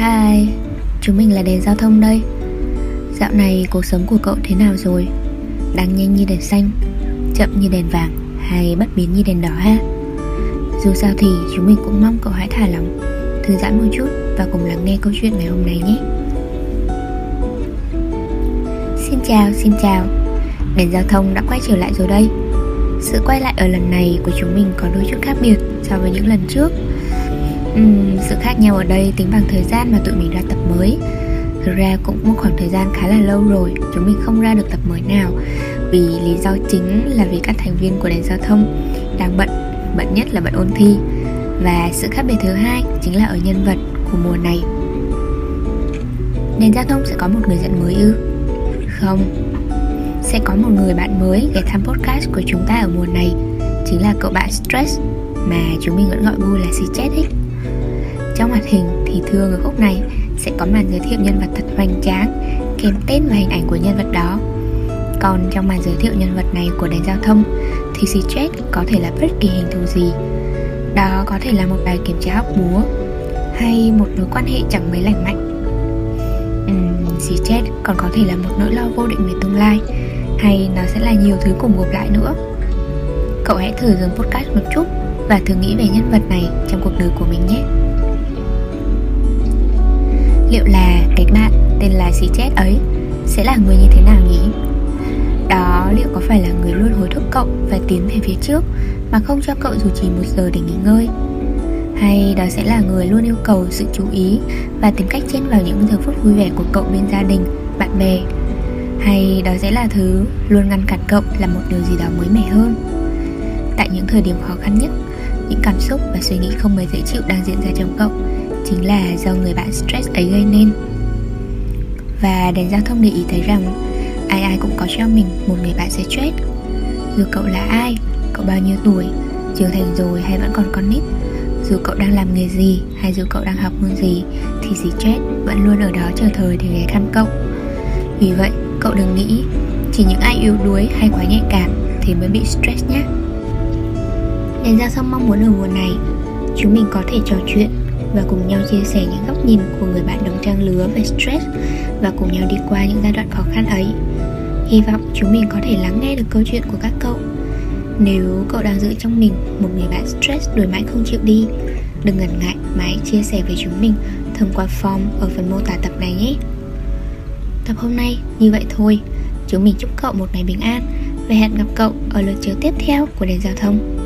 Hi, chúng mình là đèn giao thông đây. Dạo này cuộc sống của cậu thế nào rồi? Đang nhanh như đèn xanh, chậm như đèn vàng hay bất biến như đèn đỏ ha? Dù sao thì chúng mình cũng mong cậu hãy thả lỏng, thư giãn một chút và cùng lắng nghe câu chuyện ngày hôm nay nhé. Xin chào, xin chào. Đèn giao thông đã quay trở lại rồi đây. Sự quay lại ở lần này của chúng mình có đôi chút khác biệt so với những lần trước uhm, Sự khác nhau ở đây tính bằng thời gian mà tụi mình ra tập mới. Thực ra cũng một khoảng thời gian khá là lâu rồi Chúng mình không ra được tập mới nào. Vì lý do chính là vì các thành viên của đèn giao thông Đang bận, bận nhất là bận ôn thi. Và sự khác biệt thứ hai chính là ở nhân vật của mùa này. Đèn giao thông sẽ có một người dẫn mới ư? Không. Sẽ có một người bạn mới ghé thăm podcast của chúng ta ở mùa này Chính là cậu bạn Stress Mà chúng mình vẫn gọi vui là si chết ấy. Trong hoạt hình thì thường ở khúc này sẽ có màn giới thiệu nhân vật thật hoành tráng kèm tên và hình ảnh của nhân vật đó. Còn trong màn giới thiệu nhân vật này của đèn giao thông thì si chết có thể là bất kỳ hình thù gì. Đó có thể là một bài kiểm tra học búa hay một mối quan hệ chẳng mấy lành mạnh. Uhm, chết còn có thể là một nỗi lo vô định về tương lai hay nó sẽ là nhiều thứ cùng gộp lại nữa. Cậu hãy thử dừng podcast một chút và thử nghĩ về nhân vật này trong cuộc đời của mình nhé. Liệu là cái bạn tên là xí chết ấy Sẽ là người như thế nào nhỉ? Đó liệu có phải là người luôn hối thúc cậu Phải tiến về phía trước Mà không cho cậu dù chỉ một giờ để nghỉ ngơi? Hay đó sẽ là người luôn yêu cầu sự chú ý Và tìm cách chen vào những giờ phút vui vẻ của cậu bên gia đình, bạn bè? Hay đó sẽ là thứ luôn ngăn cản cậu làm một điều gì đó mới mẻ hơn? Tại những thời điểm khó khăn nhất Những cảm xúc và suy nghĩ không mấy dễ chịu đang diễn ra trong cậu chính là do người bạn stress ấy gây nên. Và đèn giao thông để ý thấy rằng ai ai cũng có cho mình một người bạn sẽ stress. Dù cậu là ai, cậu bao nhiêu tuổi, trưởng thành rồi hay vẫn còn con nít, dù cậu đang làm nghề gì hay dù cậu đang học môn gì, thì stress vẫn luôn ở đó chờ thời để ghé thăm cậu. Vì vậy, cậu đừng nghĩ chỉ những ai yếu đuối hay quá nhạy cảm thì mới bị stress nhé. Đèn giao thông mong muốn ở mùa này, Chúng mình có thể trò chuyện và cùng nhau chia sẻ những góc nhìn của người bạn đồng trang lứa về stress và cùng nhau đi qua những giai đoạn khó khăn ấy. Hy vọng chúng mình có thể lắng nghe được câu chuyện của các cậu. Nếu cậu đang giữ trong mình một người bạn stress đuổi mãi không chịu đi, đừng ngần ngại mà hãy chia sẻ với chúng mình thông qua form ở phần mô tả tập này nhé. Tập hôm nay như vậy thôi. Chúng mình chúc cậu một ngày bình an và hẹn gặp cậu ở lượt chiếu tiếp theo của đèn giao thông.